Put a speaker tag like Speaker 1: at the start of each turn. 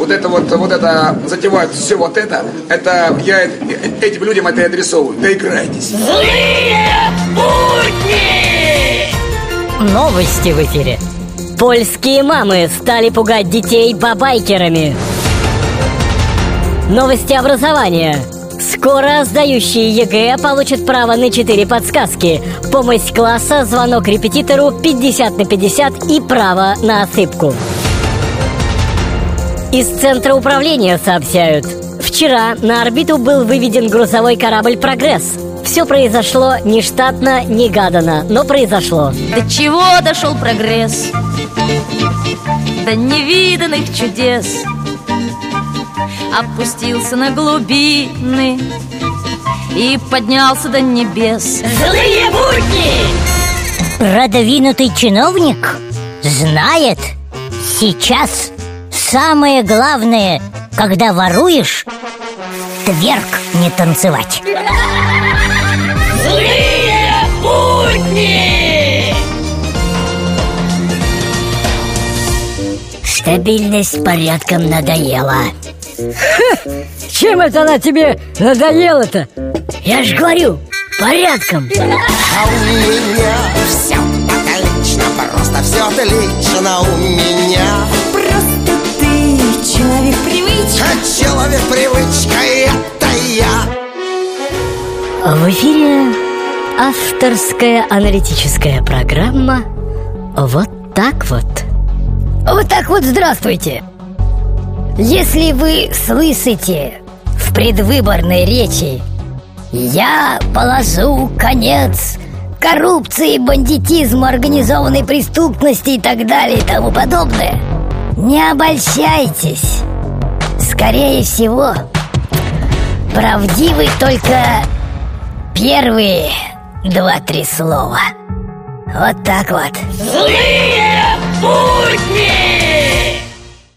Speaker 1: вот это вот, вот это затевают все вот это, это я этим людям это и адресовываю. Доиграйтесь.
Speaker 2: Злые будни!
Speaker 3: Новости в эфире. Польские мамы стали пугать детей бабайкерами. Новости образования. Скоро сдающие ЕГЭ получат право на 4 подсказки Помощь класса, звонок репетитору 50 на 50 и право на ошибку Из центра управления сообщают. Вчера на орбиту был выведен грузовой корабль «Прогресс» Все произошло нештатно, негаданно, но произошло.
Speaker 4: До чего дошел прогресс? До невиданных чудес. Опустился на глубины И поднялся до небес.
Speaker 2: Злые будни!
Speaker 5: Продвинутый чиновник знает Сейчас самое главное, когда воруешь Тверк не танцевать.
Speaker 2: Злые будни!
Speaker 5: Стабильность порядком надоела.
Speaker 3: Чем это она тебе надоела-то? Я ж говорю, порядком.
Speaker 6: А у меня все отлично, просто все отлично у меня
Speaker 3: В эфире авторская аналитическая программа «Вот так вот».
Speaker 5: Вот так вот здравствуйте Если вы слышите в предвыборной речи Я положу конец коррупции, бандитизму, организованной преступности и так далее и тому подобное Не обольщайтесь Скорее всего, правдивы только первые два-три слова Вот так вот
Speaker 2: Злые будни!